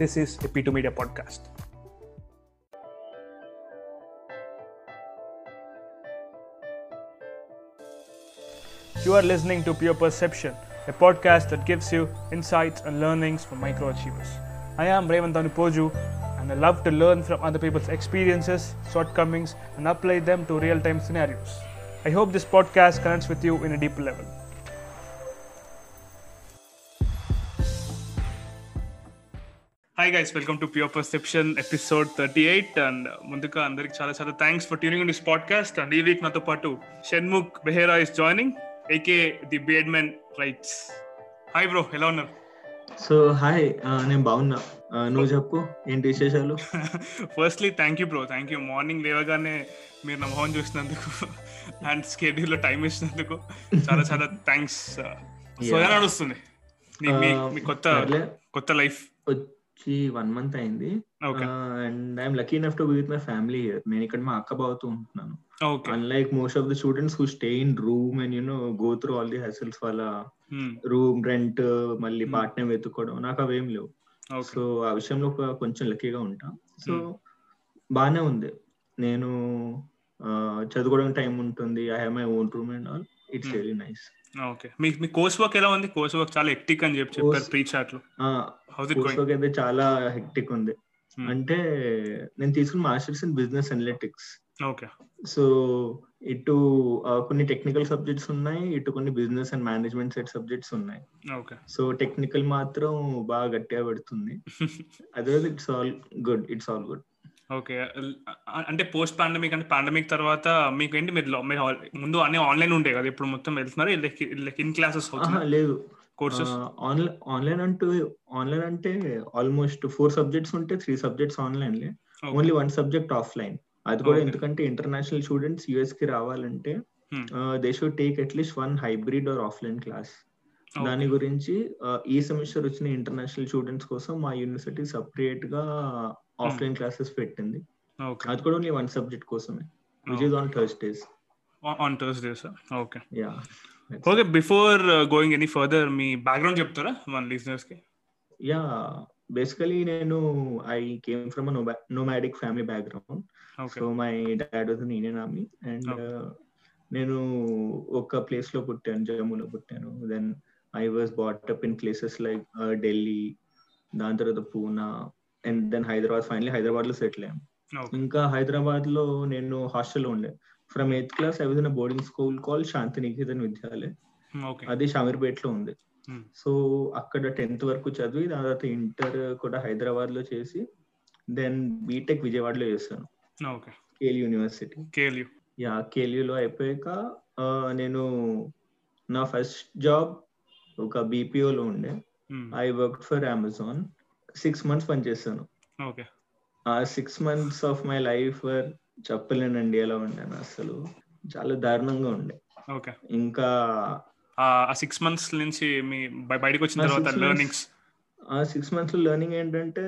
This is a P2 Media podcast. You are listening to Pure Perception, a podcast that gives you insights and learnings from microachievers. I am Raymond Poju, and I love to learn from other people's experiences, shortcomings, and apply them to real time scenarios. I hope this podcast connects with you in a deeper level. Hi guys welcome to pure perception episode thirty eight and ముందుగా అందరికి చాలా చాలా thanks for tuning this podcast and ఈ week నాతో పాటు Shanmukh Behera is joining AK the badman writes hi bro ఎలా ఉన్నారు? So hi నేను బాగున్నా. ఆ, నువ్వు చెప్పు ఏంటి విశేషాలు? Firstly thank you bro thank you morning లేవగానే మీరు నా మొహం చూసినందుకు అండ్ స్కెడ్యూల్లో టైం ఇచ్చినందుకు చాలా చాలా థ్యాంక్స్ సో ఎలా నడుస్తుంది? మీ- మీ కొత్త. కొత్త లైఫ్ వచ్చి వన్ మంత్ అయింది. And I'm lucky enough to be with my family here నేను ఇక్కడ మా అక్క బావతో ఉంటున్నాను. Unlike most of the students who stay in room and you know go through all the hassles వాళ్ళ రూమ్ రెంట్ మళ్ళీ Hmm. Part time వెతుక్కోవడం నాకు అవేం లేవు. సో ఆ విషయంలో కొంచెం లక్కీగా ఉంటా. So Hmm. బానే ఉంది. నేను చదువుకోవడానికి టైం ఉంటుంది. I have my own room and all it's Hmm. Very nice okay. మీ మీ కోర్స్ వర్క్ ఎలా ఉంది? కోర్స్ వర్క్ చాలా ఎక్టిక్ అని చెప్పి చెప్పారు ప్రీ చాట్లో కోర్స్ వర్క్ అయితే చాలా హెక్టిక్ ఉంది. Hmm. అంటే నేను తీసుకున్న masters in business analytics. Okay. So ఇటు కొన్ని టెక్నికల్ సబ్జెక్ట్స్ ఉన్నాయి ఇటు కొన్ని business and management set subjects ఉన్నాయి. ఓకే. సో టెక్నికల్ మాత్రం బాగా గట్టిగా పెడుతుంది. Otherwise it's all good it's all good. Okay. అంటే పోస్ట్ పాండమిక్ అంటే పాండమిక్ తర్వాత మీకు ఏంటి మీరు ముందు అన్ని ఆన్లైన్ ఉండే కదా? ఇప్పుడు మొత్తం వెళ్తున్నారు లైక్ ఇన్ క్లాసెస్ లేదు. కోర్సెస్? ఆన్లైన్ ఆన్లైన్ అంటూ ఆన్లైన్ అంటే ఆల్మోస్ట్ ఫోర్ సబ్జెక్ట్స్ ఉంటే three subjects online only one subject offline. అది కూడా. ఎందుకంటే ఇంటర్నేషనల్ స్టూడెంట్స్ యుఎస్కి రావాలంటే. They should take at least one hybrid or offline class దాని గురించి ఈ సెమిస్టర్ వచ్చిన ఇంటర్నేషనల్ స్టూడెంట్స్ కోసం మా యూనివర్సిటీ సపరేట్గా ఆఫ్లైన్ క్లాసెస్ పెట్టింది. అది కూడా ఓన్లీ వన్ సబ్జెక్ట్ కోసమే. Which is on Thursdays on Thursdays okay ya okay before going any further me background చెప్తారా మన లిజనర్స్కి? యా బేసికలీ నేను I came from nomadic family background so my dad was Indian army and. నేను ఒక ప్లేస్లో పుట్టాను జమ్మూలో పుట్టాను. Then I was bought up in places like Delhi దాని తర్వాత Poona and then Hyderabad finally హైదరాబాద్లో సెటిల్ అయ్యాను ఓకే ఇంకా హైదరాబాద్లో నేను హాస్టల్లో ఉండే. From eighth class I was in boarding school call Shantiniketan Vidyalay okay అది షామీర్పేట్లో ఉంది. Hmm. సో అక్కడ టెన్త్ వరకు చదివి దాని తర్వాత ఇంటర్ కూడా హైదరాబాద్లో చేసి దెన్ బీటెక్ విజయవాడలో చేశాను. కేల్ యూనివర్సిటీ యూ యా కేలియులో అయిపోయాక నేను నా ఫస్ట్ జాబ్ ఒక బీపీఓలో ఉండే. I work for Amazon six months పనిచేస్తాను ఓకే. ఆ six months of my life చెప్పలేనండి ఎలా ఉండాను అసలు. చాలా దారుణంగా ఉండే. ఓకే. ఇంకా ఆ సిక్స్ మంత్స్ నుంచి మీ బయ- బయటకు వచ్చిన తర్వాత లెర్నింగ్స్ ఆ సిక్స్ మంత్స్లో లెర్నింగ్ ఏంటంటే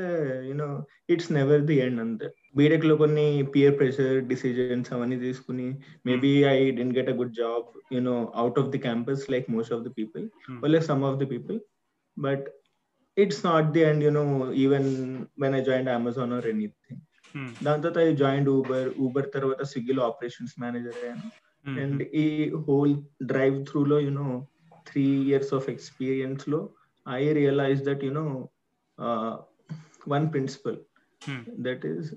you know it's never the end అంతే. బీటెక్లో కొన్ని పియర్ ప్రెషర్ డిసిజన్స్ అవన్నీ తీసుకుని maybe I dent get a good job you know out of the campus like most of the people like some of the people but it's not the end you know even when I join Amazon or anything దాని తర్వాత I join Uber Uber తర్వాత స్విగ్గీలో operations manager అయ్యాను and ఈ whole drive through లో you know three years of ఎక్స్పీరియన్స్లో I realize that you know one principle that is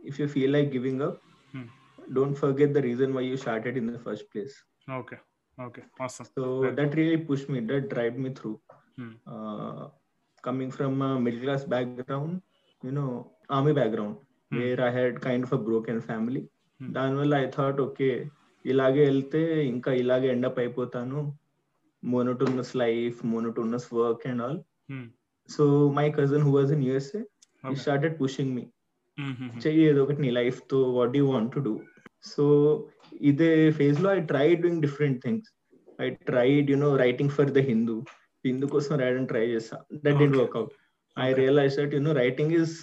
if you feel like giving up Hmm. Don't forget the reason why you started in the first place okay okay awesome. So Right. That really push me that drive me through Hmm. Coming from middle class background you know army background Hmm. Where I had kind of a broken family Hmm. దానివల్ల I thought okay ఇలాగే వెళ్తే ఇంకా ఇలాగే end up అయిపోతాను monotonous life monotonous work and all Hmm. So my cousin who was in USA ఈ. Started pushing me Hmm, hmm, hmm. చెయ్యి ఏదో ఒకటి నీ లైఫ్తో what you want to do so ఇదే ఫేజ్లో I try doing different things I tried you know writing for the Hindu Hindu కోసం రాయడం try చేసా దట్ డి Okay. Work out I. Realize that you know writing is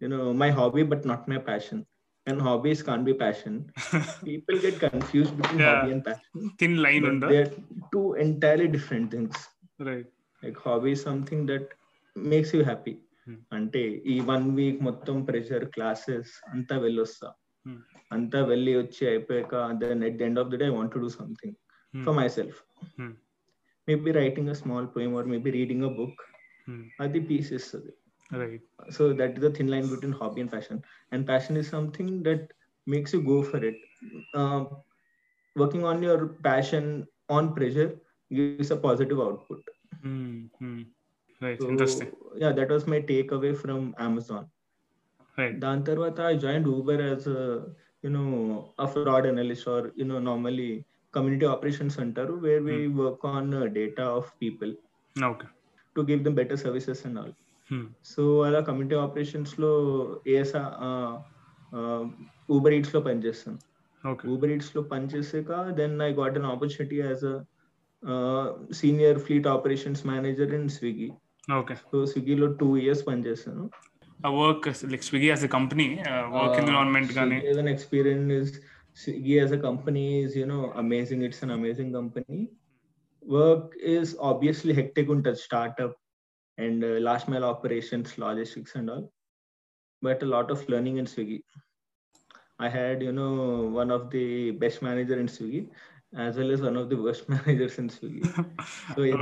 you know my hobby but not my passion and hobbies can be passion people get confuse between. Hobby and passion thin line ఉందా they are two entirely different things right is something that makes you happy Hmm. అంటే ఈ one week మొత్తం pressure classes అంతా వెళ్ళొస్తా Hmm. అంతా వెళ్ళి వచ్చి అయిపోయాక then at the end of the day I want to do something. For my self maybe writing a small poem or maybe reading a book hmm. are the pieces right. So that is the thin line between hobby and passion. And passion is something that makes you go for it. Uh, working on your passion on pressure gives a positive output. Hmm, hmm. right so, interesting. yeah that was my takeaway from amazon. Right. Then tarvata i joined uber as a you know a fraud analyst or you know normally community operations center where we work on uh, data of people. ఓకే to give them better services and all. So అలా community ఆపరేషన్స్లో ఏసా Uber ఈట్స్లో పనిచేస్తాను Uber ఈట్స్లో పనిచేసాక then I got an opportunity as a senior fleet operations manager in Swiggy okay so స్విగ్గీలో two years పనిచేస్తాను. ఆ work like Swiggy as a company work environment కానీ is Swiggy as a company is, you know, amazing. It's an amazing company. Work is obviously hectic on startup and uh, last mile operations, logistics, and all. But a lot of learning in Swiggy. I had, you know, one of the best manager in Swiggy, as well as one of the worst managers in Swiggy. so okay.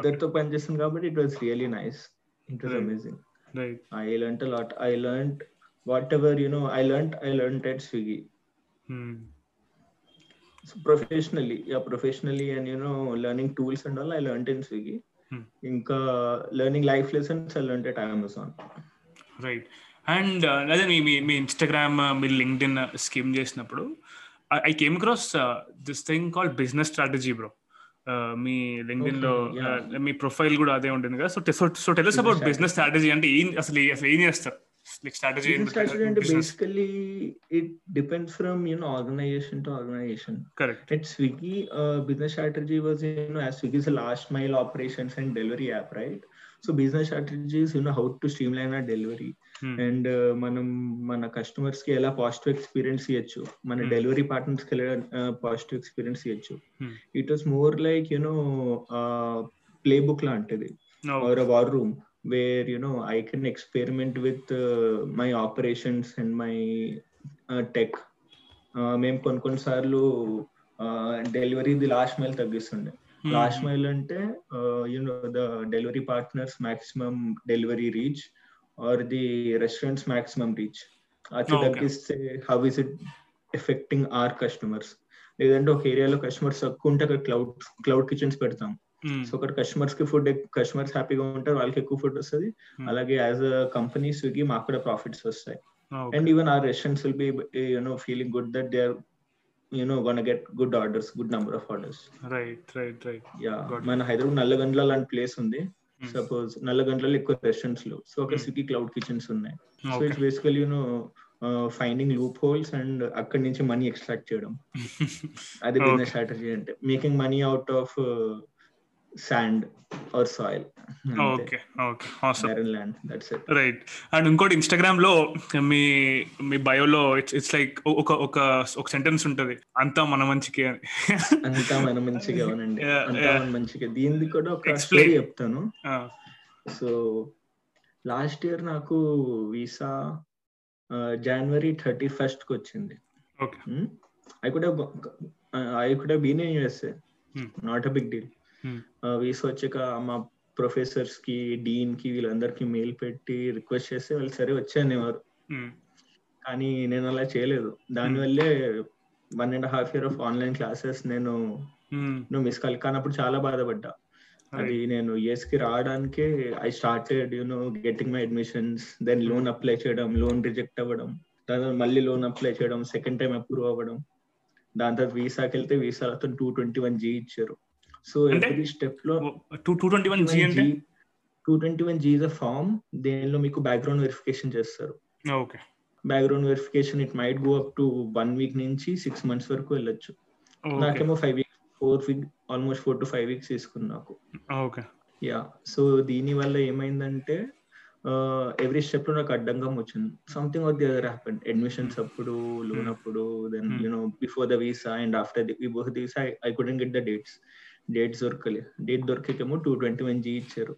but it was really nice. It was right. amazing. Right. I learned a lot. I learned whatever, you know, I learned, I learned at Swiggy. Hmm. So professionally, yeah, professionally, and you know, learning tools and all, I learned in Swiggy. Hmm. Inka learning life lessons, I learned at Amazon. Right and అదే మీ మీ Instagram మీ LinkedIn scheme చేసినప్పుడు I came across this thing call business strategy bro మీ లింక్డ్లో uh, మీ profile కూడా అదే ఉంటుంది కదా so so tells about Business business strategy అంటే ఏం అసలు అసలు ఏం చేస్తారు Like strategy Business strategy and basically it depends from you know organization to organization. Correct At Swiggy, uh, business strategy was you know as Swiggy is a last mile operations and delivery app, right? So business strategy is you know how to streamline our delivery. And మనం మన customers కి ఎలా positive experience ఇవ్వచ్చు మన Hmm. Delivery partners కి ఎలా positive experience ఇవ్వచ్చు Hmm. It was more like you know playbook లాంటిది are A war room where you know I can experiment with my operations and my tech మేము కొన్ని కొన్నిసార్లు delivery last mile తగ్గిస్తుండే. Last mile అంటే you know the delivery partners maximum delivery reach or the restaurants maximum reach అది. తగ్గిస్తే how is it affecting our customers లేదంటే ఒక ఏరియాలో కస్టమర్స్ తక్కువ ఉంటే అక్కడ క్లౌడ్ క్లౌడ్ కిచెన్స్ పెడతాం. సో అక్కడ కస్టమర్స్కి ఫుడ్ కస్టమర్స్ హ్యాపీగా ఉంటారు వాళ్ళకి ఎక్కువ ఫుడ్ వస్తుంది. అలాగే యాజ్ అ కంపెనీ స్విగ్గీ మాకు కూడా ప్రాఫిట్స్ వస్తాయి. And even our restaurants will be you know feeling good that they are you know one get good orders good number of orders right right right yeah. మన హైదరాబాద్ నల్లగండ్ల లాంటి place ఉంది. Suppose నల్లగండ్లలో ఎక్కువ రెస్టారెంట్స్లో so అక్కడ Hmm. Swiggy cloud kitchens ఉన్నాయి. So okay it's basically you know finding loopholes and అక్కడి నుంచి మనీ ఎక్స్ట్రాక్ట్ చేయడం. అది బిజినెస్. స్ట్రాటజీ అంటే making money out of sand or soil okay okay that's it. Right and ఇంకోటి ఇన్స్టాగ్రామ్లో మీ మీ బయోలో ఇట్స్ ఇట్స్ లైక్ ఒక ఒక ఒక సెంటెన్స్ ఉంటది. అంతా మన మంచికి అని. అంతా మన మంచిగా అవునండి. అంతా. మన దీనికి కూడా ఒక. స్టోరీ చెప్తాను. సో లాస్ట్ ఇయర్ నాకు వీసా జనవరి థర్టీ ఫస్ట్కి వచ్చింది. I could I could been USA. Not a big deal Hmm. Visa వచ్చాక మా ప్రొఫెసర్స్కి డీన్కి వీళ్ళందరికి మెయిల్ పెట్టి రిక్వెస్ట్ చేస్తే వాళ్ళు సరే వచ్చానేవారు. Hmm. కానీ నేను అలా చేయలేదు. దానివల్లే one and half year of online classes నేను Hmm. నువ్వు మిస్ కాలి. కానప్పుడు చాలా బాధపడ్డా. అది నేను యుఎస్కి రావడానికే I started you know getting my admissions then loan apply చేయడం లోన్ రిజెక్ట్ అవ్వడం దాని తర్వాత మళ్ళీ లోన్ అప్లై చేయడం సెకండ్ టైం అప్రూవ్ అవ్వడం. దాని తర్వాత వీసాకి వెళ్తే వీసాలతో టూ ట్వంటీ వన్ జీ ఇచ్చారు. సో? ఎవ్రీ స్టెప్లో two two twenty one G అంటే? Two twenty one G is a form దేనిలో మీకు బ్యాక్గ్రౌండ్ వెరిఫికేషన్ చేస్తారు. Okay. Background verification it might go up to one week నుంచి సిక్స్ మంత్స్ వరకు వెళ్ళొచ్చు. నాకేమో five weeks four week almost four to five weeks తీసుకుంది నాకు. ఓకే. యా సో దీని వల్ల ఏమైందంటే ఎవ్రీ స్టెప్లో నాకు అడ్డంగా వచ్చింది. Something or the other happen admissions అప్పుడు లోన్ Hmm. అప్పుడు then. You know before the visa and after the before the visa I couldn't get the dates dates దొరకలే. డేట్ దొరికేకేమో టూ ట్వంటీ వన్ జీ ఇచ్చారు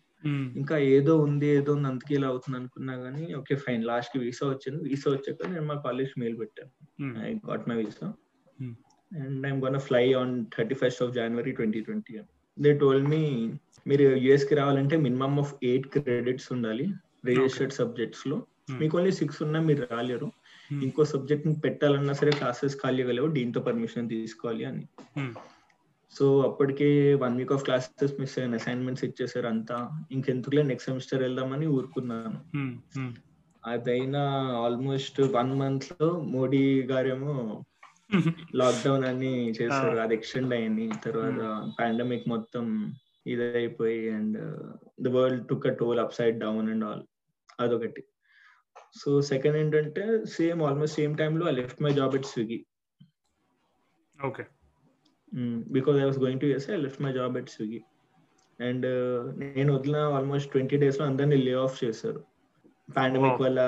ఇంకా ఏదో ఉంది ఏదో ఉంది అందుకే ఇలా అవుతుంది అనుకున్నా గానీ ఓకే ఫైన్. లాస్ట్కి వీసా వచ్చింది. వీసా వచ్చాక నేను మా కాలేజ్ మెయిల్ పెట్టాను. I got my visa. And I'm gonna fly on thirty first of January twenty twenty they told me మీరు యుఎస్కి రావాలంటే మినిమం ఆఫ్ ఎయిట్ క్రెడిట్స్ ఉండాలి రిజిస్టర్డ్ సబ్జెక్ట్స్లో. మీకు ఓన్లీ సిక్స్ ఉన్నా మీరు రాలేరు. ఇంకో సబ్జెక్ట్ పెట్టాలన్నా సరే క్లాసెస్ ఖాళీ అవ్వలేవు దీంతో పర్మిషన్ తీసుకోవాలి అని. సో అప్పటికే one week of classes miss అయిన అసైన్మెంట్స్ ఇచ్చేసారు అంతా. ఇంకెందుకులే నెక్స్ట్ సెమిస్టర్ వెళ్దామని ఊరుకున్నాను. అదైనా ఆల్మోస్ట్ వన్ మంత్లో మోడీ గారేమో లాక్డౌన్ అని చేశారు. అది ఎక్స్టెండ్ అయింది. తర్వాత పాండమిక్ మొత్తం ఇదైపోయి and the world took a toll upside down and all అదొకటి. సో సెకండ్ ఏంటంటే సేమ్ ఆల్మోస్ట్ సేమ్ టైమ్లో I left my job at Swiggy okay because I was going to S I left my job at Swiggy and నేను వదిలిన almost twenty డేస్లో అందరినీ lay off చేశారు. Pandemic. వల్ల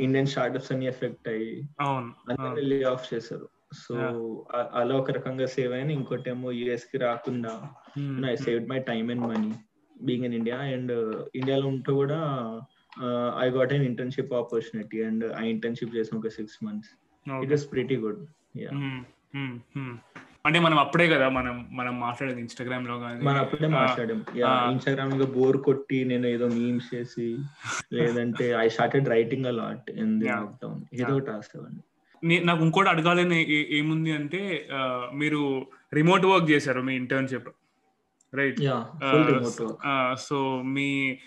Indian startups అన్ని effect అయ్యి అందరినీ లే ఆఫ్ చేశారు. సో. అలా ఒక రకంగా సేవ్ అయిన ఇంకోటి ఏమో యుఎస్కి రాకుండా I save my time and money being in India and ఇండియాలో ఉంటూ కూడా I got an internship opportunity and ఆ ఇంటర్న్షిప్ చేసిన ఒక six months it is pretty good yeah అంటే మనం అప్పుడే కదా మనం మనం మాట్లాడేది ఇన్స్టాగ్రామ్లో కానీ మనం అప్పుడే మాట్లాడాం. ఇన్స్టాగ్రామ్లో బోర్ కొట్టి నేను ఏదో మీమ్స్ చేసి లేదంటే I started writing a lot in the. Lockdown ఏదో రాసేవాడిని. నే- నాకు ఇంకోటి అడగాలని ఏముంది అంటే మీరు రిమోట్ వర్క్ చేశారు మీ ఇంటర్న్షిప్ రైట్ సో మీ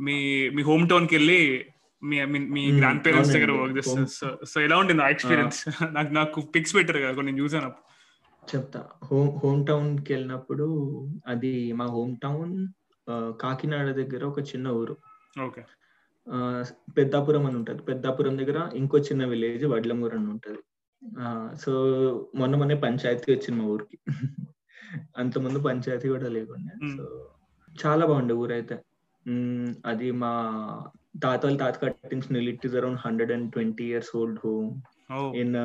మీ మీ హోమ్ టౌన్కి వెళ్ళి మీ I mean, మీ గ్రాండ్ పేరెంట్స్ దగ్గర. వర్క్ చేస్తారు. సో సో ఎలా ఉండింది ఆ ఎక్స్పీరియన్స్ నాకు నాకు పిక్స్ పెట్టారు కదా కొన్ని చూసాను అప్పుడు. చెప్తా. హోమ్ హోమ్ టౌన్కి వెళ్ళినప్పుడు అది మా హోమ్ టౌన్ కాకినాడ దగ్గర ఒక చిన్న ఊరు. ఓకే. పెద్దాపురం అని ఉంటది. పెద్దాపురం దగ్గర ఇంకో చిన్న విలేజ్ వడ్లమూరు అని ఉంటది. సో మొన్న మొన్నే పంచాయతీ వచ్చింది మా ఊరికి. అంత ముందు పంచాయతీ కూడా లేకుండా. సో చాలా బాగుండే ఊరైతే. మ్మ్, అది మా తాతలు తాత కట్టించిన it is around hundred and twenty years old home. In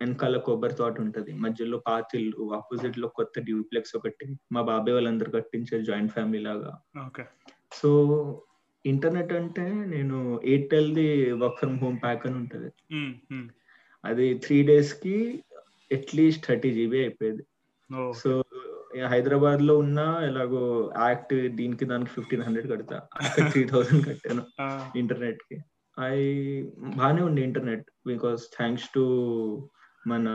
వెనకాల కొబ్బరి తోట ఉంటది. మధ్యలో పాతిల్లు ఆపోజిట్లో కొత్త డ్యూప్లెక్స్ ఒకటి. మా బాబాయ్ వాళ్ళందరూ కట్టించే జాయింట్ ఫ్యామిలీ లాగా. సో ఇంటర్నెట్ అంటే నేను Airtel the work from home pack అని ఉంటది. అది త్రీ డేస్కి అట్లీస్ట్ థర్టీ జీబీ అయిపోయేది. సో హైదరాబాద్లో ఉన్న ఎలాగో యాక్ట్ దీనికి దానికి ఫిఫ్టీన్ హండ్రెడ్ కడతా. త్రీ థౌసండ్ కట్టాను ఇంటర్నెట్కి. ఐ బాగానే ఉంది ఇంటర్నెట్ బికాస్ థ్యాంక్స్ టు మన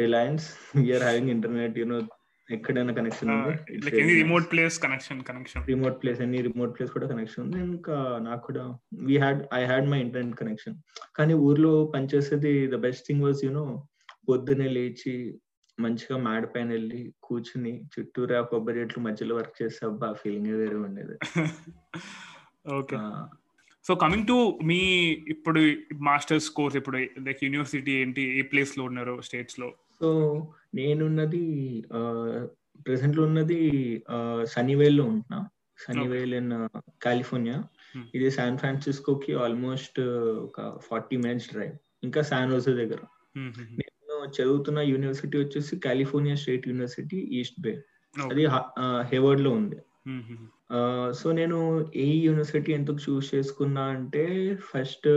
Reliance we're having internet you know ఎక్కడైనా connection remote place connection connection remote place any remote place కూడా కనెక్షన్ ఉంది. ఇంకా నాకు కూడా we had I had my internet connection కానీ ఊర్లో పనిచేసేది the best thing was you know పొద్దునే లేచి మంచిగా మేడ పైన వెళ్ళి కూర్చుని చుట్టూరా కొబ్బరి చెట్లు మధ్యలో వర్క్ చేస్తే అబ్బా ఫీలింగ్ వేరే ఉండేది. ఓకే సో కమింగ్ టు మీ ఇప్పుడు మాస్టర్స్ కోర్స్ ఇప్పుడు లైక్ యూనివర్సిటీ ఏంటి ఏ ప్లేస్లో ఉన్నారు స్టేట్స్లో సో నేనున్నది ప్రెసెంట్లో ఉన్నది సనీవేల్లో ఉంటున్నా. Sunnyvale in California. Hmm. ఇది శాన్ ఫ్రాన్సిస్కోకి ఆల్మోస్ట్ ఒక ఫార్టీ మినిట్స్ డ్రైవ్. ఇంకా శాన్ హోసే దగ్గర. నేను చదువుతున్న యూనివర్సిటీ వచ్చేసి California State University East Bay. అది హేవర్డ్లో ఉంది. సో నేను ఏ యూనివర్సిటీ ఎందుకు చూస్ చేసుకున్నా అంటే ఫస్ట్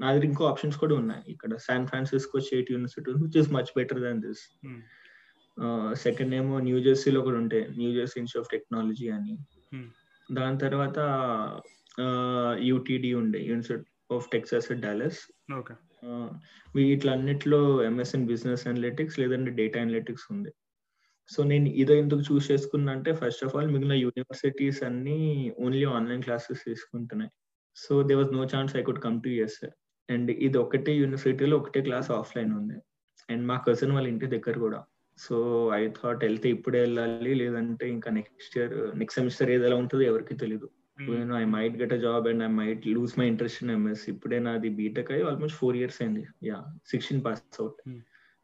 నా దగ్గర ఇంకో ఆప్షన్స్ కూడా ఉన్నాయి. ఇక్కడ San Francisco State University which is much better than this second ఏమో న్యూ జెర్సీలో కూడా ఉంటాయి. New Jersey Institute of Technology అని. దాని తర్వాత యూటీడీ ఉండే. University of Texas Dallas okay వీటిలన్నిట్లో MS in business analytics లేదంటే డేటా అనలిటిక్స్ ఉంది. సో నేను ఇదో ఎందుకు చూస్ చేసుకున్నా అంటే ఫస్ట్ ఆఫ్ ఆల్ మిగిలిన యూనివర్సిటీస్ అన్ని ఓన్లీ ఆన్లైన్ క్లాసెస్ తీసుకుంటున్నాయి. So there was no chance I could come to USA and ఇది ఒకటే యూనివర్సిటీలో ఒకటే క్లాస్ ఆఫ్లైన్ ఉంది. అండ్ మా కజిన్ వాళ్ళ ఇంటి దగ్గర కూడా. సో ఐ థాట్ వెళ్తే ఇప్పుడే వెళ్ళాలి లేదంటే ఇంకా నెక్స్ట్ ఇయర్ నెక్స్ట్ సెమిస్టర్ ఏది ఎలా ఉంటుందో ఎవరికి తెలియదు I might get a job and I might lose my interest in MS ఇప్పుడే నాది బీటెక్ అయ్యి ఆల్మోస్ట్ ఫోర్ ఇయర్స్ అయింది. Yeah sixteen pass out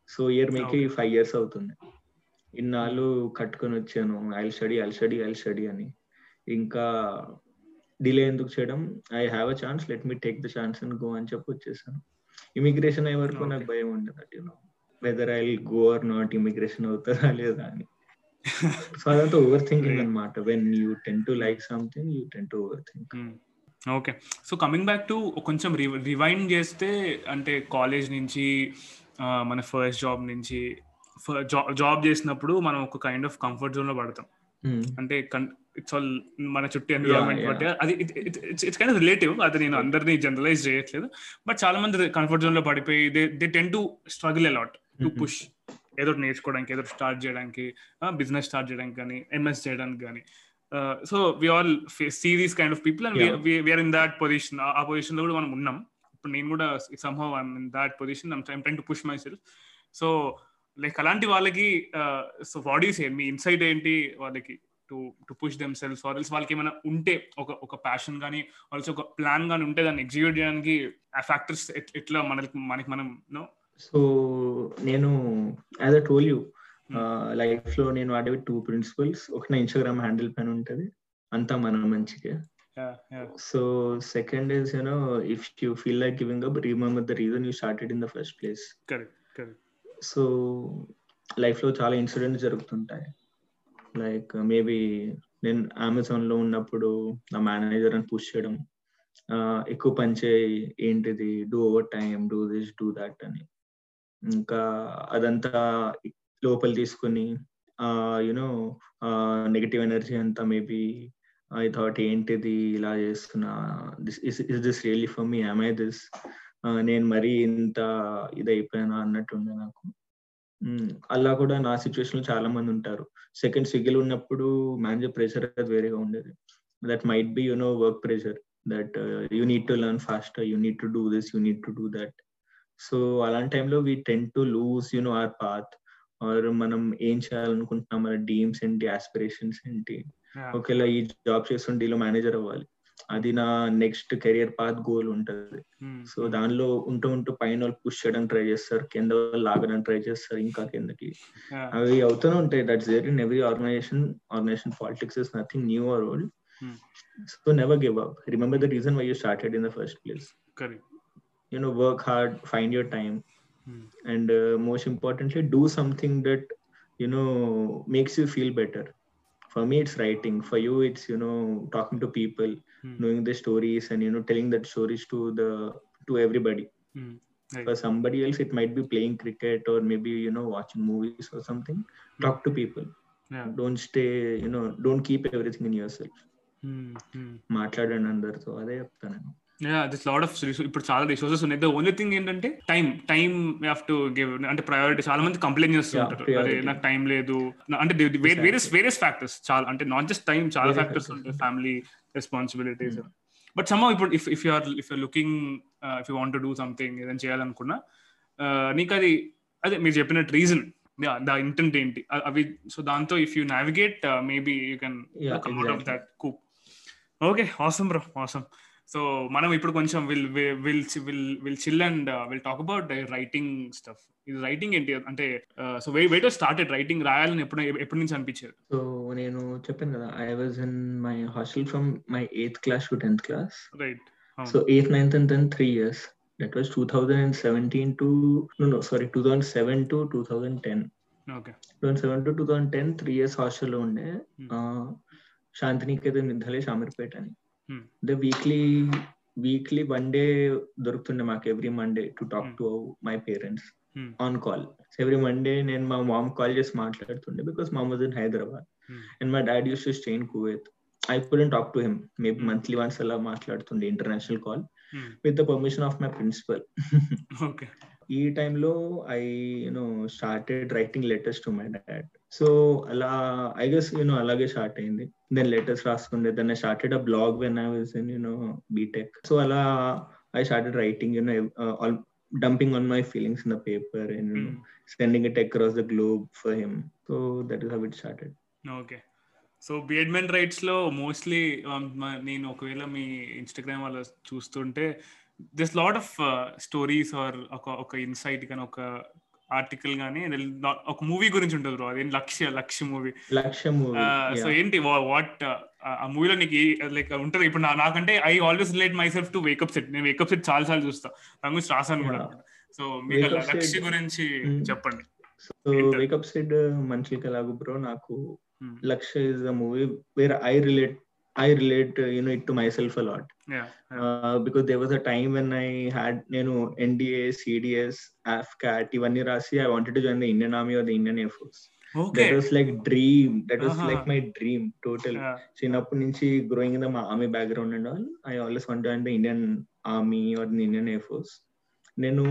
so year మేకి five years అవుతుంది. ఇన్నాళ్ళు కట్టుకొని వచ్చాను. I study I study I study అని. ఇంకా డిలే ఎందుకు చేయడం? I have a chance let me take the chance and go అని చెప్పి వచ్చేసాను. ఇమిగ్రేషన్ అయ్యే వరకు నాకు భయం ఉండదు you know whether I go or not immigration అవుతారా లేదా అని. సో అదంతా ఓవర్ థింకింగ్ అనమాట when you tend to like something you tend to overthink okay so coming back to కొంచెం రివైండ్ చేస్తే అంటే కాలేజ్ నుంచి మన ఫస్ట్ జాబ్ నుంచి జాబ్ చేసినప్పుడు మనం ఒక కైండ్ ఆఫ్ కంఫర్ట్ జోన్లో పడతాం. అంటే ఇట్స్ ఆల్ మన చుట్టూ ఎన్విరాన్మెంట్ బట్టి. అది ఇట్స్ కైండ్ రిలేటివ్ అది నేను అందరినీ జనరలైజ్ చేయట్లేదు. బట్ చాలా మంది కంఫర్ట్ జోన్లో పడిపోయి they they tend to struggle a lot to push ఏదో నేర్చుకోవడానికి ఏదో స్టార్ట్ చేయడానికి బిజినెస్ స్టార్ట్ చేయడానికి కానీ ఎంఎస్ చేయడానికి కానీ. So we all see these kind of people and we're in that position ఆ పొజిషన్లో కూడా మనం ఉన్నాం. ఇప్పుడు నేను కూడా somehow I'm in that position I'm trying to push myself so like అలాంటి వాళ్ళకి సో వాట్ యూ సే మీ ఇన్సైట్ ఏంటి వాళ్ళకి to to push themselves or వాళ్ళకి ఏమైనా ఉంటే ఒక ఒక ప్యాషన్ కానీ ఆల్సో ఒక ప్లాన్ కానీ ఉంటే దాన్ని ఎగ్జిక్యూట్ చేయడానికి ఆ ఫ్యాక్టర్స్ ఎట్లా మనకి మనకి మనం నో సో నేను యాజ్ అ టోల్ యూ లైఫ్లో నేను వాడేవి టూ ప్రిన్సిపల్స్ ఒక నా ఇన్స్టాగ్రామ్ హ్యాండిల్ పైన ఉంటది. అంతా మన మంచిగా so second is you know if you feel like giving up remember the reason you started in the first place so లైఫ్లో చాలా ఇన్సిడెంట్స్ జరుగుతుంటాయి. లైక్ మేబీ నేను అమెజాన్లో ఉన్నప్పుడు నా మేనేజర్ అని పుష్ చేయడం ఎక్కువ పని చేయి ఏంటిది do overtime do this do that అని. ఇంకా అదంతా లోపల తీసుకుని యునో నెగటివ్ ఎనర్జీ అంతా మేబీ ఐ థాట్ ఏంటిది ఇలా చేస్తున్నా this is this really for me I this నేను మరీ ఇంత ఇదైపోయానా అన్నట్టుండే నాకు. అలా కూడా నా సిచ్యువేషన్లో చాలా మంది ఉంటారు. సెకండ్ స్విగ్గీలో ఉన్నప్పుడు మేనేజర్ ప్రెషర్ అది వేరేగా ఉండేది. That might be you know work pressure. That you need to learn fast you need to do this you need to do that. So అలాంటి టైంలో we tend to lose you know our path. Or మనం ఏం చేయాలనుకుంటున్నాం మన dreams ఏంటి aspirations ఏంటి. ఒకవేళ ఈ జాబ్ చేస్తుంటే ఇలా మేనేజర్ అవ్వాలి. అది నా నెక్స్ట్ కెరియర్ పాత్ గోల్ ఉంటది. సో దానిలో ఉంటూ ఉంటూ పైన వాళ్ళు పుష్ చేయడానికి ట్రై చేస్తారు కింద వాళ్ళు లాగడానికి ట్రై చేస్తారు ఇంకా కిందకి. అవి అవుతూనే ఉంటాయి that's there in every organization organization politics is nothing new or old so never give up remember the reason why you started in the first place you know work hard find your time. Hmm. and uh, most importantly do something that you know makes you feel better. For me it's writing. For you it's you know talking hmm. knowing the stories and you know telling that stories to the to everybody hmm. right. for somebody else it might be playing cricket or maybe you know watching movies or something talk to people yeah. don't stay you know don't keep everything in yourself మాట్లాడండి అందరితో అదే చెప్తాను నేను this lot of ఇప్పుడు చాలా resources ఉన్నాయి the only thing ఏంటంటే time time have to give అంటే ప్రయారిటీ చాలా మంది కంప్లైంట్ చేస్తుంటారు అరే నాకు టైం లేదు అంటే వేరియస్ వేరియస్ ఫ్యాక్టర్స్ చాలా అంటే నాట్ జస్ట్ టైం చాలా ఫ్యాక్టర్స్ ఉంటాయి ఫ్యామిలీ రెస్పాన్సిబిలిటీస్ బట్ సమ్ ఇప్పుడు if if you're if you're looking if you want do something ఏదైనా చేయాలనుకున్నా నీకు అది అదే మీరు చెప్పినట్టు రీజన్ ద ఇంటెంట్ ఏంటి? అవి సో దాంతో if you navigate maybe you can off that coop okay awesome bro awesome so మనం ఇప్పుడు కొంచెం will will will will chill and will talk about writing stuff ఇది రైటింగ్ ఏంటి? అంటే so we wait started writing రాయాలని ఎప్పుడు ఎప్పటి నుంచి అనిపించేది? సో నేను చెప్పాను కదా I was in my hostel from my eighth class to tenth class right so eighth ninth and tenth three years that was two thousand and seventeen to no sorry two thousand seven to two thousand ten two thousand seven to two thousand ten three years హాస్టల్లో ఉండే శాంతినికేతన్ నిధలే షామీర్పేట్ అని. The weekly weekly one day దొరుకుతుండే మాకు every Monday to talk to my parents on call every Monday నేను మా mom call చేసి మాట్లాడుతుండే because మా in Hyderabad and my dad used to stay in Kuwait I couldn't talk to him maybe monthly once అలా మాట్లాడుతుండే international call with the permission of my principal ఈ టైంలో I you know started writing letters to my dad so అలా I guess you know అలాగే start అయింది then letters రాసుకుండే then I started a blog when I was in you know BTech so అలా I started writing you know all dumping on my feelings in the paper and you know, sending it across the globe for him. So that is how it started. Okay. So బిఎడ్మెన్ రైట్స్లో mostly నేను ఒకవేళ మీ Instagram అలా చూస్తుంటే this lot of stories are ఒక ఒక insight కానీ ఒక ఆర్టికల్ గానీ ఒక మూవీ గురించి ఉంటుంది బ్రో అదేం లక్ష్య Lakshya movie. Lakshya movie so ఏంటి వాట్ ఆ మూవీలో నీకు లైక్ ఉంటది. ఇప్పుడు నాకంటే I always relate myself to wake up Sid. నేను వేకప్ సెట్ చాలా సార్లు చూస్తా. దాని గురించి రాసాను కూడా. సో మీకు లక్ష్య గురించి చెప్పండి. సో. వేకప్ సైడ్ మనుషులకి ఎలాగో బ్రో నాకు. Lakshya is the movie where I relate I relate you know it to myself a lot Yeah. yeah. Because they was a time when I had నేను NDA CDS CAT ఇవన్నీ రాసి I wanted to join the Indian army or the Indian air force Okay. That was like dream that was Uh-huh. My dream total Yeah. చిన్నప్పటి నుంచి growing in the army background and all I always want join the Indian army or the Indian air force నేను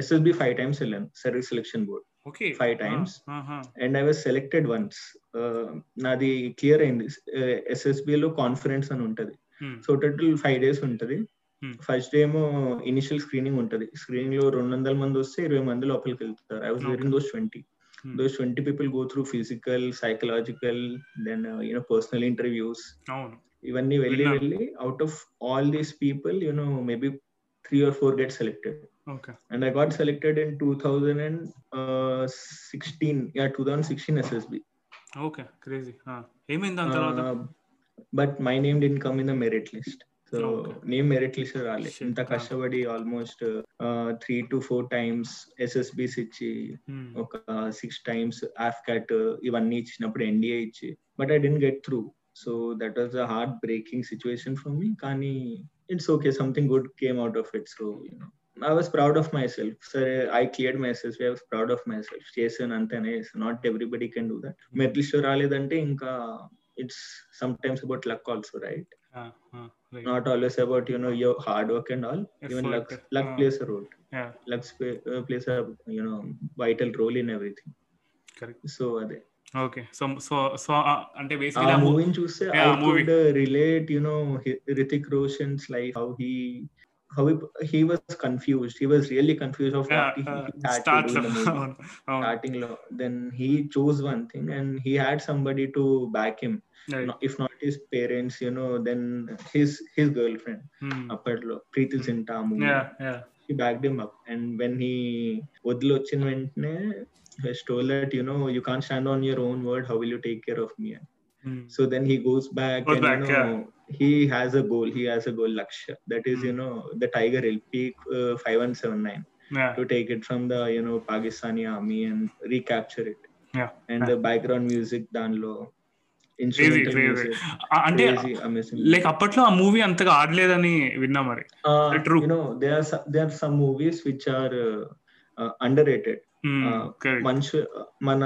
SSB five times వెళ్ళాను service selection board Okay. Five times. Uh, uh-huh. And I was selected once నాది clear అయింది SSB లో conference అని ఉంటది Hmm. So total five days ఉంటది Hmm. First day ఏమో initial screening ఉంటది స్క్రీనింగ్లో రెండు వందల మంది వస్తే ఇరవై మంది లోపలికి వెళ్తారు I was. వెరింగ్ those twenty Hmm. Those twenty people go through physical psychological then you know personal interviews ఇవన్నీ వెళ్ళి. వెళ్ళి out of all these people you know maybe three or four get selected okay and I got selected in 2016. Yeah, 2016 SSB. Okay crazy ఏమైంది దాని తర్వాత Uh, but my name didn't come in the merit list. So Okay. name merit list రాలే. ఇంత కష్టపడి almost three to four times SSBs ఇచ్చి Hmm. ఒక six times AFCAT ఇవన్నీ ఇచ్చినప్పుడు ఎన్డిఏ ఇచ్చి but I didn't get through so that was a heartbreaking situation for me కానీ it's okay something good came out of it so you know I was proud of myself సరే I clear myself I was proud of myself చేసాను అంతేనే not everybody can do that merit list రాలేదంటే ఇంకా it's sometimes about luck also right right. Not always about you know your hard work and all even luck. Luck. Plays a role luck plays a you know vital role in everything correct. So అదే. Okay so so so అంటే basically ఆ movie మూవీని చూస్తే I. Could relate you know Hrithik Roshan's life how he how he, he, was confused. He was really confused of yeah, what he, he had to do the oh. starting law. Then he chose one thing, and he had somebody to back him. Right. If not his parents, you know, then his his girlfriend, hmm. Apparlo, Preeti Zinta. Hmm. Yeah, yeah. She backed him up, and when he Udlochin went, he stole told that you know you can't stand on your own word. How will you take care of me? Hmm. So then he goes back Goes and back, you know he has a goal. He has a goal, Lakshya. That is you Hmm. know the Tiger LP uh, five one seven nine Yeah. to take it from the you know Pakistani army and recapture it. Yeah. And Yeah. the background music ఆ- అంటే. Like అప్పట్లో ఆ movie అంతగా ఆడలేదని విన్నా మరి Uh, True. you know there are some, there are some movies which are uh, uh, underrated. Hmm. Ah, Correct. మనుషు మన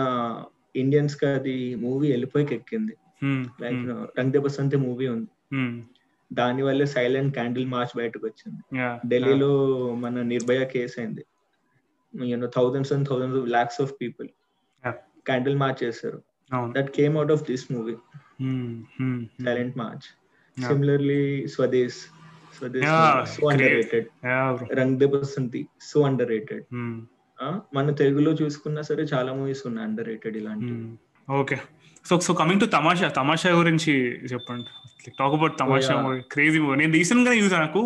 ఇండియన్స్కి అది మూవీ వెళ్ళిపోయి ఎక్కింది Hmm. Like. Rang De Basanti movie ఉంది. Hmm. దాని వల్ల సైలెంట్ క్యాండిల్ మార్చ్ బయటకు వచ్చింది. ఢిల్లీలో మన నిర్భయ కేసు అయింది. You know thousands and thousands lakhs of people. Candle march చేశారు. That came out of this movie. Silent march. Similarly Swades so underrated. Rang De Basanti so underrated. మన తెలుగులో చూసుకున్నా సరే చాలా మూవీస్ ఉన్నాయి అండర్ రేటెడ్ ఇలాంటివి okay so so coming to Tamasha Tamasha గురించి చెప్పండి. Talk about Tamasha crazy movie నేను రీసెంట్గా చూసాను నాకు.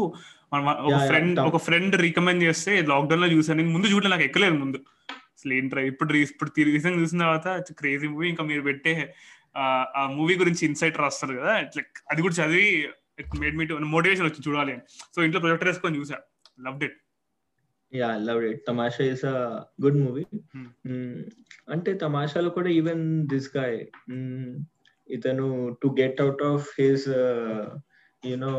ఒక ఫ్రెండ్ ఒక ఫ్రెండ్ రికమెండ్ చేస్తే లాక్డౌన్లో చూసాను. నేను ముందు చూడలేదు నాకు ఎక్కలేదు ముందు. అసలు ఏంట్రా ఇప్పుడు ఇప్పుడు రీసెంట్ చూసిన తర్వాత క్రేజీ మూవీ ఇంకా మీరు పెట్టే ఆ, మూవీ గురించి ఇన్సైట్ రాస్తారు కదా. ఇట్లా అది కూడా చదివి ఇట్ మేడ్ మీ మోటివేషన్ వచ్చి చూడాలి సో ఇంట్లో ప్రొజెక్టర్ వేసుకొని చూసా. Loved it yeah love it Tamasha is a good movie. అంటే తమాషాలో కూడా ఈవెన్ దిస్ గాయ్ ఇతను to get out of his you know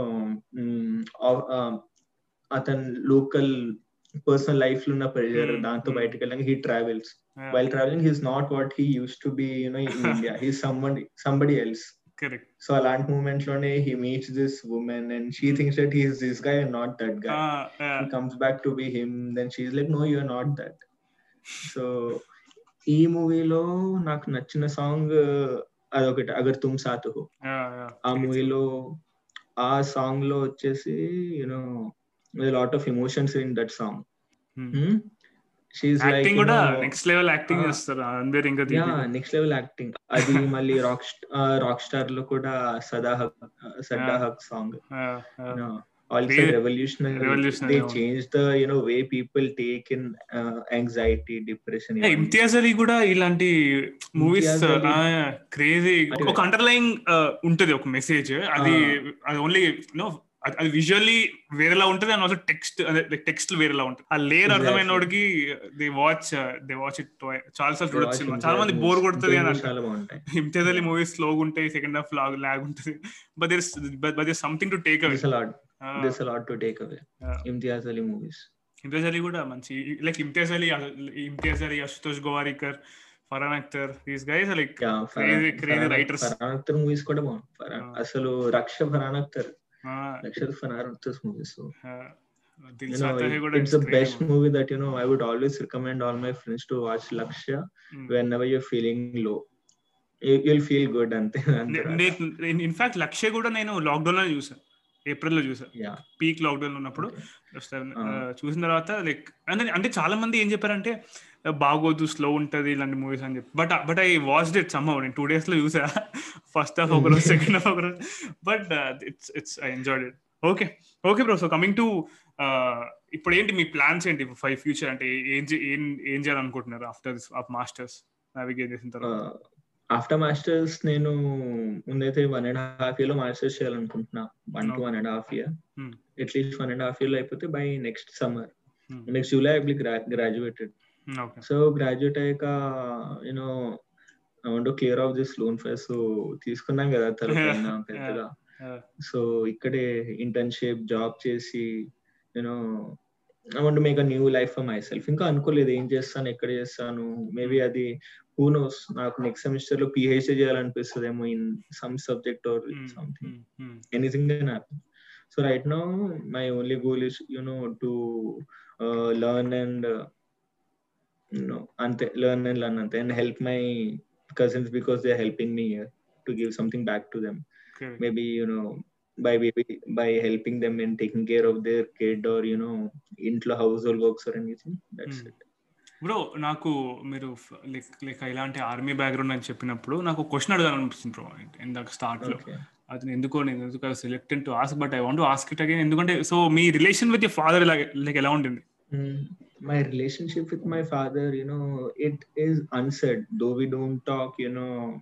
అతను లోకల్ పర్సనల్ లైఫ్లో ఉన్న ప్రెషర్ Hmm, దాంతో. బయటకు వెళ్ళాక he travels while travelling he's not what he used to be you know in India he somebody somebody else correct so అలాంటి మూమెంట్లోనే he meets this woman and she thinks that he's this guy and not that guy he comes back to be him then she's like no you're not that. So ఈ మూవీలో నాకు నచ్చిన song అదొకటి అగర్ తుమ్ సాత్ హో. ఆ మూవీలో ఆ సాంగ్లో వచ్చేసి you know lot of emotions in that song she like acting కూడా నెక్స్ట్ లెవెల్ యాక్టింగ్. చేస్తారు అందరు ఇంకా యా నెక్స్ట్ లెవెల్ యాక్టింగ్ అది మళ్ళీ రాక్ రాక్ స్టార్లో కూడా Sadda Haq Yeah. Haq song Yeah. also Really revolutionary. revolutionary, They yeah. changed the you know way people take in uh, anxiety, depression. Yeah, even. Imtiaz Ali కూడా ఇలాంటి movies. Crazy. ఒక underline ఉంటది ఒక message అది అది only no అది- visually వేరేలా ఉంటుంది అండ్ ఆల్సో టెక్స్ట్ అదే టెక్స్ట్ వేరేలా ఉంటుంది. ఆ layer Exactly. అర్థమైనోడికి they watch they watch it చాలా సార్లు చూడొచ్చు సినిమా. చాలా మంది బోర్ కొడుతుంది అని అంటారు. ఇమ్తియాజ్ అలీ మూవీస్ స్లోగా ఉంటాయి సెకండ్ హాఫ్ లాగ్ లాగ్ ఉంటుంది. But there but there something to take away this lot to take away Imtiaz Ali movies Imtiaz Ali కూడా మంచి like Imtiaz Ali Imtiaz Ali Ashutosh Gowariker Farhan Akhtar these guys like crazy writers. Farhan Akhtar movies కూడా బాగుంది Ah. అసలు రక్ష Farhan Akhtar లక్షల్ fun movie so best movie that you I would always recommend all my friends to watch Lakshya whenever ఫీలింగ్లో you'll feel good అంతే in fact Lakshya కూడా నేను లాక్డౌన్లో చూసాను ఏప్రిల్లో చూసాను పీక్ లాక్డౌన్ ఉన్నప్పుడు చూసిన తర్వాత లైక్ అంటే అంటే చాలా మంది ఏం చెప్పారంటే బాగోదు స్లో ఉంటది ఇలాంటి మూవీస్ అని చెప్పి. But but I watch it some నేను టూ డేస్లో చూసా. ఫస్ట్ హాఫ్ ఒక రోజు సెకండ్ హాఫ్ ఒక రోజు. But it's it's I enjoyed it okay okay bro so coming to ఇప్పుడు ఏంటి మీ ప్లాన్స్ ఏంటి ఫైవ్ ఫ్యూచర్ అంటే ఏం ఏం ఏం చేయాలనుకుంటున్నారు after this of masters navigate చేసిన తర్వాత. ఆఫ్టర్ మాస్టర్స్ నేను ముందైతే వన్ అండ్ హాఫ్ ఇయర్లో మాస్టర్స్ చేయాలనుకుంటున్నా. One to one and half year. At least one and half ఇయర్లో అయిపోతే by next summer. Next July I graduated so graduate అయ్యాక you know want clear off this loan fees so తీసుకున్నాం కదా తలపైన పెద్దగా. So ఇక్కడే internship job చేసి you know I want make a new life for myself ఇంకా అనుకోలేదు ఏం చేస్తాను ఎక్కడ చేస్తాను మేబీ అది హూ నోస్ నాకు నెక్స్ట్ సెమిస్టర్లో PhD చేయాలనిపిస్తుందేమో in some subject or something anything can happen. So right now my only goal is you know to uh, learn and uh, know ante, learn and learn ante, and help my cousins because they're helping me here to give something back to them maybe you know by maybe by helping them in taking care of their kid or you know into household works or anything that's Hmm. it bro నాకు మీరు like like ఇలాంటి army background అని చెప్పినప్పుడు నాకు question అడగాలనిపిస్తుంది bro ఇందాక స్టార్ట్లో okay అది ఎందుకో నేను ఎందుకు selected to ask but I want ask it again ఎందుకంటే so me relation with your father like ఎలా ఉంటుంది Mm, my relationship with my father, you know, it is unsaid. Though we don't talk, you know,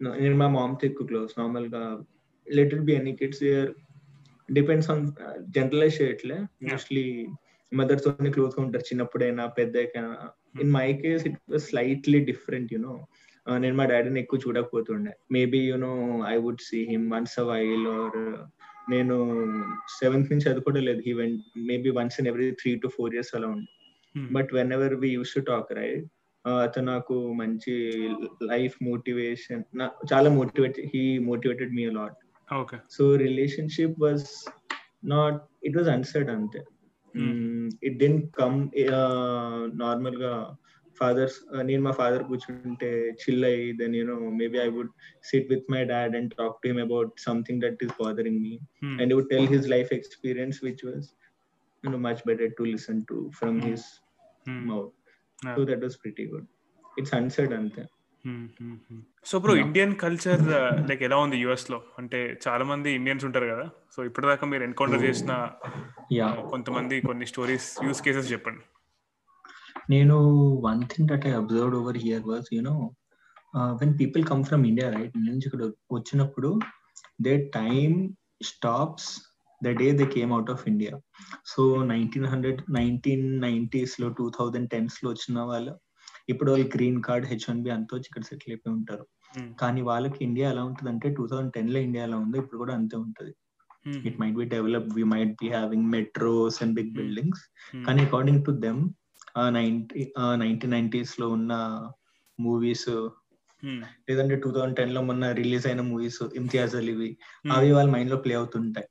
no, in my mom thick close. Normal ga, let it be any kids here. Depends on uh, generalize చేయట్లే mostly mother తోనే క్లోజ్గా ఉంటారు చిన్నప్పుడైనా పెద్దకైనా in my case it was slightly different you know నేను మా డాడీని ఎక్కువ చూడకపోతుండే maybe you know I would see him once a while or నేను సెవెంత్ నుంచి చదువుకోవడం లేదు. Went maybe once in every three to four years అలా ఉంది but whenever we used to talk right అతను నాకు మంచి లైఫ్ మోటివేషన్ చాలా motivate he motivated me lot so relationship was not it was unsaid అంతే. ఇట్ డెంట్ కమ్ నార్మల్గా fathers నేను మా ఫాదర్ కూర్చుంటే చిల్ అయ్యి then you know maybe I would sit with my dad and talk to him about something that is bothering me and he would tell his life experience, which was you know much better to listen to from Hmm. his mouth. Yeah. So that was pretty good. It's unsaid ante. సో bro. Indian culture like ఎలా ఉంది యుఎస్లో అంటే చాలా మంది Indians ఉంటారు కదా so ఇప్పటిదాకా మీరు ఎన్కౌంటర్ Oh. చేసిన. కొంతమంది కొన్ని స్టోరీస్ యూస్ కేసెస్ చెప్పండి Thing that I observed over here was, you know, uh, when people come from India, right? నుంచి ఇక్కడ వచ్చినప్పుడు their time stops the day they came out of India. So 1900, 1990s లో 2010s లో వచ్చిన వాళ్ళు ఇప్పుడు వాళ్ళు green card H one B అంతా వచ్చి ఇక్కడ సెటిల్ అయిపోయి ఉంటారు Hmm. కానీ వాళ్ళకి ఇండియా ఎలా ఉంటుంది అంటే టూ థౌసండ్ టెన్లో ఇండియా ఎలా ఉందో ఇప్పుడు కూడా అంతే ఉంటుంది it might be develop we might be having metros and big. Buildings కానీ according to them ninety nineteen నైన్టీస్లో ఉన్న మూవీస్ లేదంటే టూ థౌసండ్ టెన్లో మొన్న రిలీజ్ అయిన మూవీస్ ఇమ్తియాజ్ అలీవి అవి వాళ్ళ మైండ్లో ప్లే అవుతుంటాయి.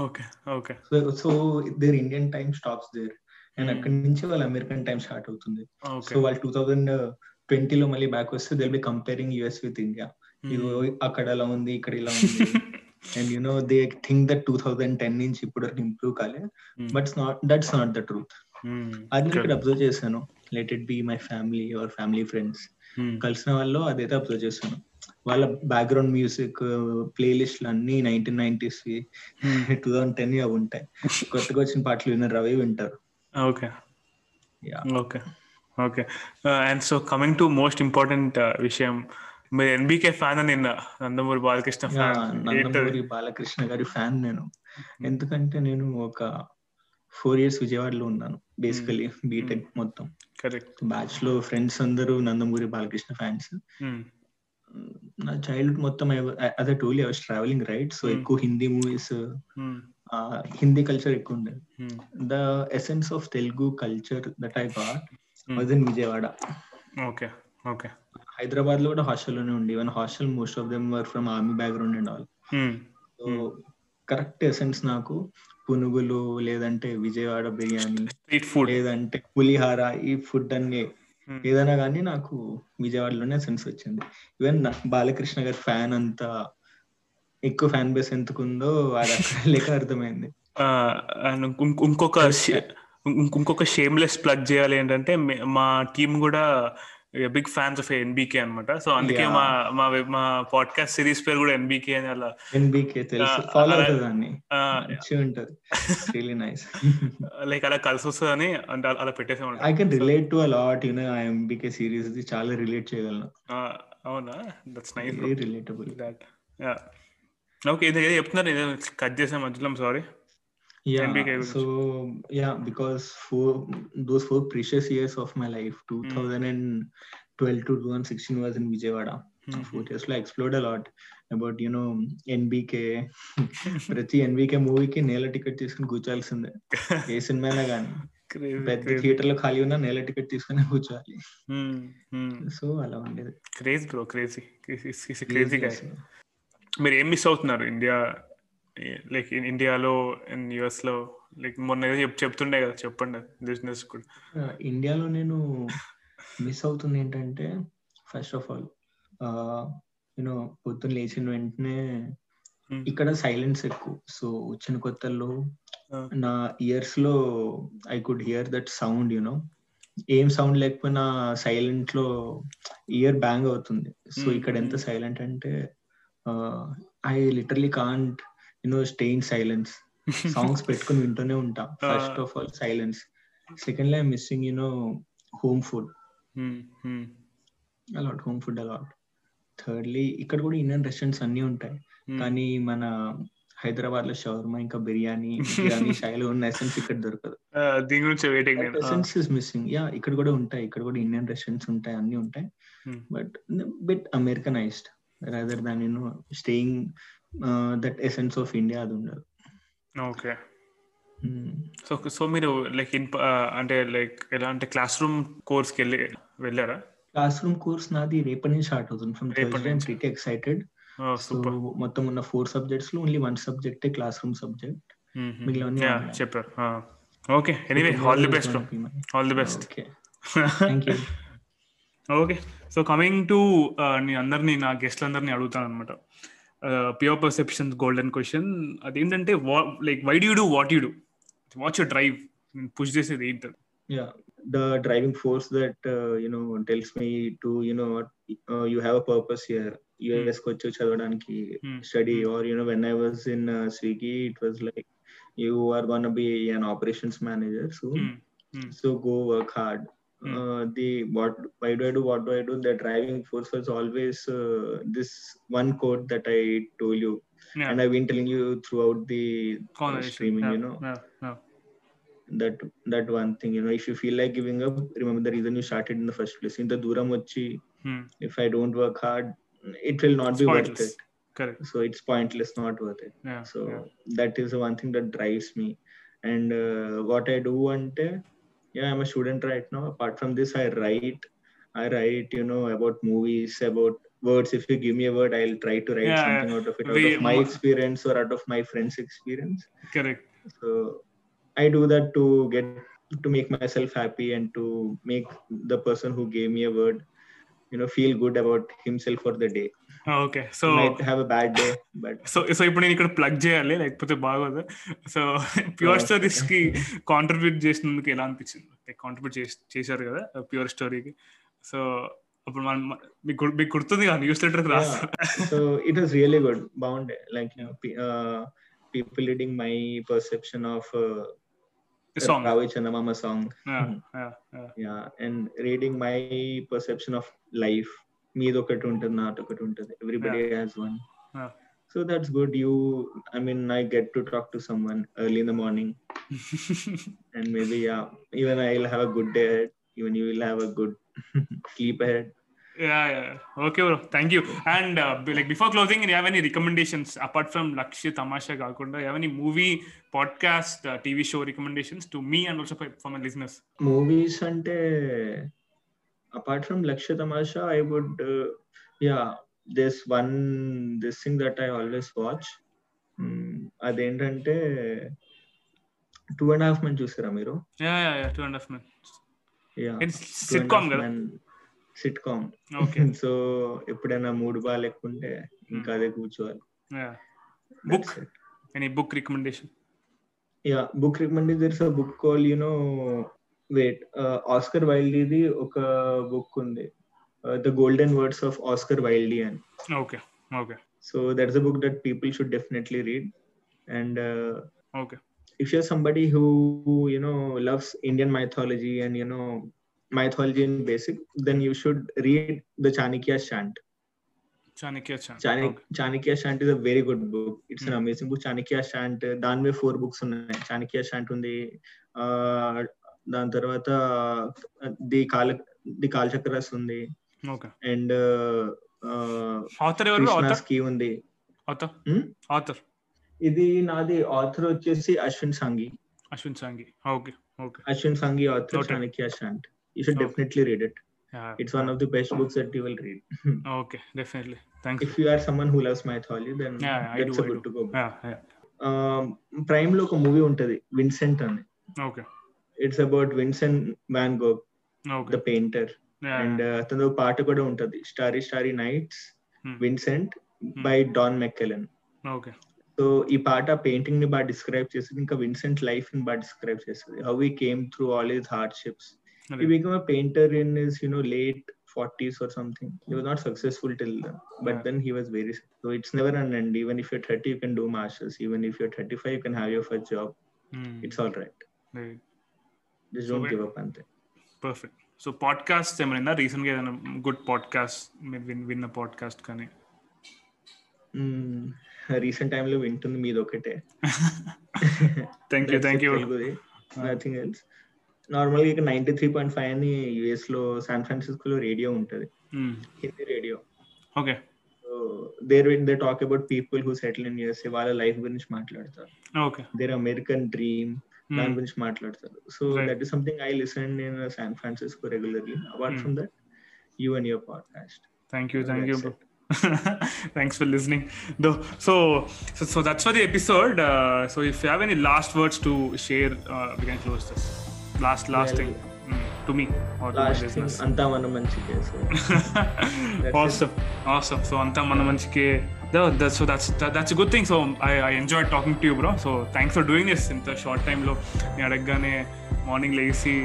Okay okay. So there Indian time stops there. And. అక్కడి నుంచి వాళ్ళ అమెరికన్ టైం స్టార్ట్ అవుతుంది. సో వాళ్ళు టూ థౌసండ్ ట్వంటీలో మళ్ళీ బ్యాక్ వస్తే they'll be comparing US with India ఇగో అక్కడ ఎలా ఉంది ఇక్కడ ఇలా ఉంది. And you know they think that two thousand ten నుంచి ఇప్పుడు ఇంప్రూవ్ కాలే. But not that's not the truth అది నేను ఇక్కడ అబ్జర్వ్ చేశాను. Let it be my family or family friends కలిసిన వాళ్ళు అదైతే అబ్జర్వ్ చేశాను. వాళ్ళ బ్యాక్గ్రౌండ్ మ్యూజిక్ ప్లేలిస్ట్లు అన్ని nineteen nineties two thousand ten అవి ఉంటాయి. కొత్తగా వచ్చిన పాటలు విన్నారు అవి వింటారు. Okay. Okay okay and so coming to most important విషయం మీరు ఎన్బికే ఫ్యాన్ అని నిన్న నందమూరి బాలకృష్ణ నందమూరి బాలకృష్ణ గారి ఫ్యాన్ నేను. ఎందుకంటే నేను ఒక ఫోర్ ఇయర్స్ విజయవాడలో ఉన్నాను బేసికలీ బీటెక్ మొత్తం. కరెక్ట్ బ్యాచ్లో ఫ్రెండ్స్ అందరూ నందమూరి బాలకృష్ణ ఫ్యాన్స్ నా చైల్డ్హుడ్ మొత్తం అదే టోలీ I was travelling right so Hmm. ఎక్కువ హిందీ మూవీస్ హిందీ కల్చర్ ఎక్కువ ఉండేది. The essence of Telugu culture that I got was in Vijayawada okay okay హైదరాబాద్లో కూడా హాస్టల్లోనే ఉండి. Even hostel most of them were from army background and all so correct essence నాకు. పునుగులు లేదంటే విజయవాడ బిర్యానీ స్ట్రీట్ ఫుడ్ లేదంటే పులిహార ఈ ఫుడ్ అన్ని. ఏదైనా కానీ నాకు విజయవాడలోనే సెన్స్ వచ్చింది. ఈవెన్ బాలకృష్ణ గారి ఫ్యాన్ అంత ఎక్కువ ఫ్యాన్ బేస్ ఎందుకుందో అది లేక అర్థమైంది. ఇంకొక ఇంకొక షేమ్లెస్ ప్లగ్ చేయాలి ఏంటంటే మే- మా టీం కూడా బిగ్ ఫ్యాన్స్ ఆఫ్ ఎన్బికే అన్నమాట. సో అందుకే. మా మా మా పాడ్కాస్ట్ సిరీస్ పేరు కూడా ఎన్బికే అని అలా. ఎన్బికే తెలుసు. ఫాలో ఉంటది. నైస్ లైక్ అలా కలిసి వస్తుందని అంటే అలా I పెట్టేసామంట can relate to a lot you know ఆ ఎంబికే సిరీస్ చాలా రిలేట్ చేయగలను. అవునా? That's nice relatable that okay ఇది చెప్తున్నారు. కట్ చేసే మధ్యలో sorry Yeah. So yeah, because for those four precious years of my life, 2012 to 2016 was in Vijayawada. Four years, so I explored a lot about you know NBK. ప్రతి NBK మూవీకి నేల ticket తీసుకుని కూర్చోాల్సిందే ఏ cinema అయినా కానీ పెద్ద థియేటర్లో ఖాళీ ఉన్నా నేల టికెట్ తీసుకుని కూర్చోవాలి సో అలా ఉండేది క్రేజ్ బ్రో క్రేజీ క్రేజీ మీరు ఏం మిస్ అవుతున్నారు ఇండియా లైక్ ఇండియాలో అండ్ యుఎస్లో లైక్ మొన్న చెప్తుండే కదా చెప్పండి బిజినెస్ కూడా ఇండియాలో నేను మిస్ అవుతుంది ఏంటంటే ఫస్ట్ ఆఫ్ ఆల్ యూనో పొద్దున్న లేచిన వెంటనే Hmm. ఇక్కడ సైలెన్స్ ఎక్కువ సో వచ్చిన కొత్తల్లో. నా ఇయర్స్లో I could hear that sound you know ఏం సౌండ్ లేకపోయినా సైలెంట్లో ఇయర్ బ్యాంగ్ అవుతుంది సో Hmm, ఇక్కడ ఎంత hmm. సైలెంట్ అంటే I literally can't you know stay in silence. Songs పెట్టుకుని వింటూనే ఉంటా. First of all silence second I missing you know home food. A lot home food a lot thirdly ఇక్కడ కూడా Indian restaurants అన్ని ఉంటాయి. Hmm. కానీ మన హైదరాబాద్లో షవర్మా ఇంకా బిర్యానీ బిర్యానీ శైలి ఉన్న ఎసెన్స్ ఇక్కడ దొరకదు. దీని గురించి waiting essence is missing yeah ఇక్కడ కూడా ఉంటాయి. ఇక్కడ కూడా ఇండియన్ రెస్టారెంట్స్ ఉంటాయి అన్ని ఉంటాయి. But bit Americanized rather than you know staying that essence of India అది ఉండదు. ఓకే. సో సో మీరు లైక్ ఇన్ అంటే లైక్ ఎలా అంటే క్లాస్ రూమ్ కోర్స్కి వెళ్ళి వెళ్ళారా? క్లాస్ రూమ్ కోర్స్ నాది రేపటి నుంచి స్టార్ట్ అవుతుంది. ఫ్రమ్ రేపటి నుంచి. ప్రీటీ ఎక్సైటెడ్ సో సూపర్ మొత్తం ఉన్న four సబ్జెక్ట్స్లో only one subject class room subject online. చెప్పారు. Okay anyway all the best all the best okay thank you okay so coming to అందరినీ నా గెస్ట్లు అందరినీ అడుగుతాను అనమాట ప్యూర్ పర్సెప్షన్ గోల్డెన్ క్వశ్చన్ అదేంటంటే like why do do what you do what you drive push చేసేది ఏంటి yeah the driving force that uh, you know tells me to you know uh, you have a purpose here us కి వచ్చి చదవడానికి Hmm. study or you know when i was in uh, swiggy it was like you are going to be an operations manager so Hmm. uh, the what why do i do what do i do? The driving force was always uh, this one quote that i told you. Yeah. and i've been telling you throughout the uh, streaming yeah. you know. Yeah. that that one thing you know. If you feel like giving up remember the reason you started in the first place. In the duramuchi, hmm. if i don't work hard it will not it's be pointless. worth it. Correct. So it's pointless not worth it. Yeah. so that is the one thing that drives me. And uh, what i do ante yeah i'm a student right now. Apart from this i write. I write you know about movies about words. If you give me a word i'll try to write yeah, something out of it out we, of my experience or out of my friend's experience. Correct. So i do that to get to make myself happy and to make the person who gave me a word you know feel good about himself for the day. Okay. So have bad day but so so ఇప్పుడు నేను ఇక్కడ plug చేయాలి లేకపోతే బాగోదు. So pure స్టోరీస్కి contribute చేసినందుకు ఎలా అనిపించింది? Contribute చేశారు కదా ప్యూర్ స్టోరీకి సో అప్పుడు మనం గుర్తుంది రా సో ఇట్ వాస్ గుడ్ బాగుండే like people my perception of song రావి song yeah reading my perception of life మీది ఒకటి ఉంటుంది నాది ఒకటి ఉంటుంది everybody has one Yeah. So that's good. You, I mean, I get to talk to someone early in the morning, and maybe yeah, even I'll have a good day ahead. Even you will have a good sleep ahead. yeah, yeah. Okay, bro. Thank you. And uh, be- like before closing, do you have any recommendations apart from Lakshya Tamasha Gakunda? You have any movie, podcast, uh, TV show recommendations to me apart from Lakshya Tamasha, I would uh, yeah, there's one this thing that I always watch. Mm, అదేంటంటే two and half men చూసారా మీరు Yeah, yeah, yeah. Two and a half men. Yeah It's sitcom కదా sitcom okay so ఎప్పుడైనా mood బాగా లేకుంటే ఇంకా అదే కూర్చోవాలి book any book recommendation yeah book recommend there's a book call you know wait Oscar వైల్డీది ఒక book ఉంది the golden words of Oscar Wilde అని okay okay so that's a book that people should definitely read and okay if you're somebody who you know loves indian mythology and you know mythology in basic then you should read the chanakya shant Chanakya Chan Chanak- chanakya shant is a very good book it's an Hmm. amazing book chanakya shant దాని మీద four books ఉన్నాయి Chanakya shan't ఉంది ఆ, దాని తర్వాత the కాల the కాలచక్రస్ ఉంది. అండ్ ఆథర్ ఎవరు? స్కీ ఉంది. ఆథర్ ఇది నాది ఆథర్ వచ్చేసి Ashwin Sanghi. Ashwin Sanghi. Okay okay. Ashwin Sanghi author. Chanakya chant you should. Definitely read it it's one of the best books that you will read. Okay definitely thank you if you. are someone who loves mythology, then Yeah, I that's do, a I good do. to go. Yeah ప్రైమ్లో ఒక movie ఉంటది Vincent అని. Okay It's about Vincent van Gogh okay the painter and అతను ఒక పాట కూడా ఉంటది starry starry nights Vincent by Don McLean okay so ఈ పాట పెయింటింగ్ ని బాగా డిస్క్రైబ్ చేస్తుంది ఇంకా విన్సెంట్ లైఫ్ ని బాగా డిస్క్రైబ్ చేస్తుంది how he came through all his hardships he became a painter in his you know late 40s or something he was not successful till then but Yeah. then he was very so it's never an end even if you're 30 you can do masters even if you're 35 you can have your first job it's all right Just So don't wait- give up ante perfect so podcast ఏమైనా రీసెంట్గా ఏదైనా good podcast మీరు విన్ విన్న podcast కానీ? Recent టైమ్లో వింటుంది మీది ఒకటే. Thank you thank you nothing else నార్మల్గా ఇక్కడ నైన్టీ త్రీ పాయింట్ ఫైవ్ అని యుఎస్లో శాన్ ఫ్రాన్సిస్కో లో రేడియో ఉంటది Hindi radio okay there they talk about people who settle in USA వాళ్ళ లైఫ్ గురించి మాట్లాడతారు. ఓకే దేర్ అమెరికన్ డ్రీమ్ దాని గురించి మాట్లాడతారు so Right. That is something I listen in San Francisco regularly apart Hmm. From that you and your podcast thank you thank you That's bro thanks for listening though so so that's for the episode so if you have any last words to share we can close this last last Well, thing to me or to last business అంతా మనం మంచిగా so awesome awesome so అంతా మన మంచికి so that's that's good thing so I I enjoy talking to you bro so thanks for doing this ఇంత short టైంలో నేను అడగగానే మార్నింగ్ లేచి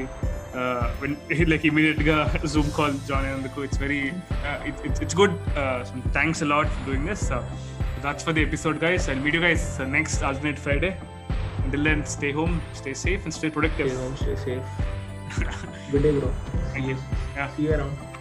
లైక్ ఇమీడియట్గా జూమ్ కాల్ జాయిన్ అయినందుకు it's very it's good thanks a lot for doing this that's for the episode guys and మీడియో guys next alternate Friday Until then, stay home, stay safe, and stay productive. stay home stay safe good day bro Thank you. Yeah. see you around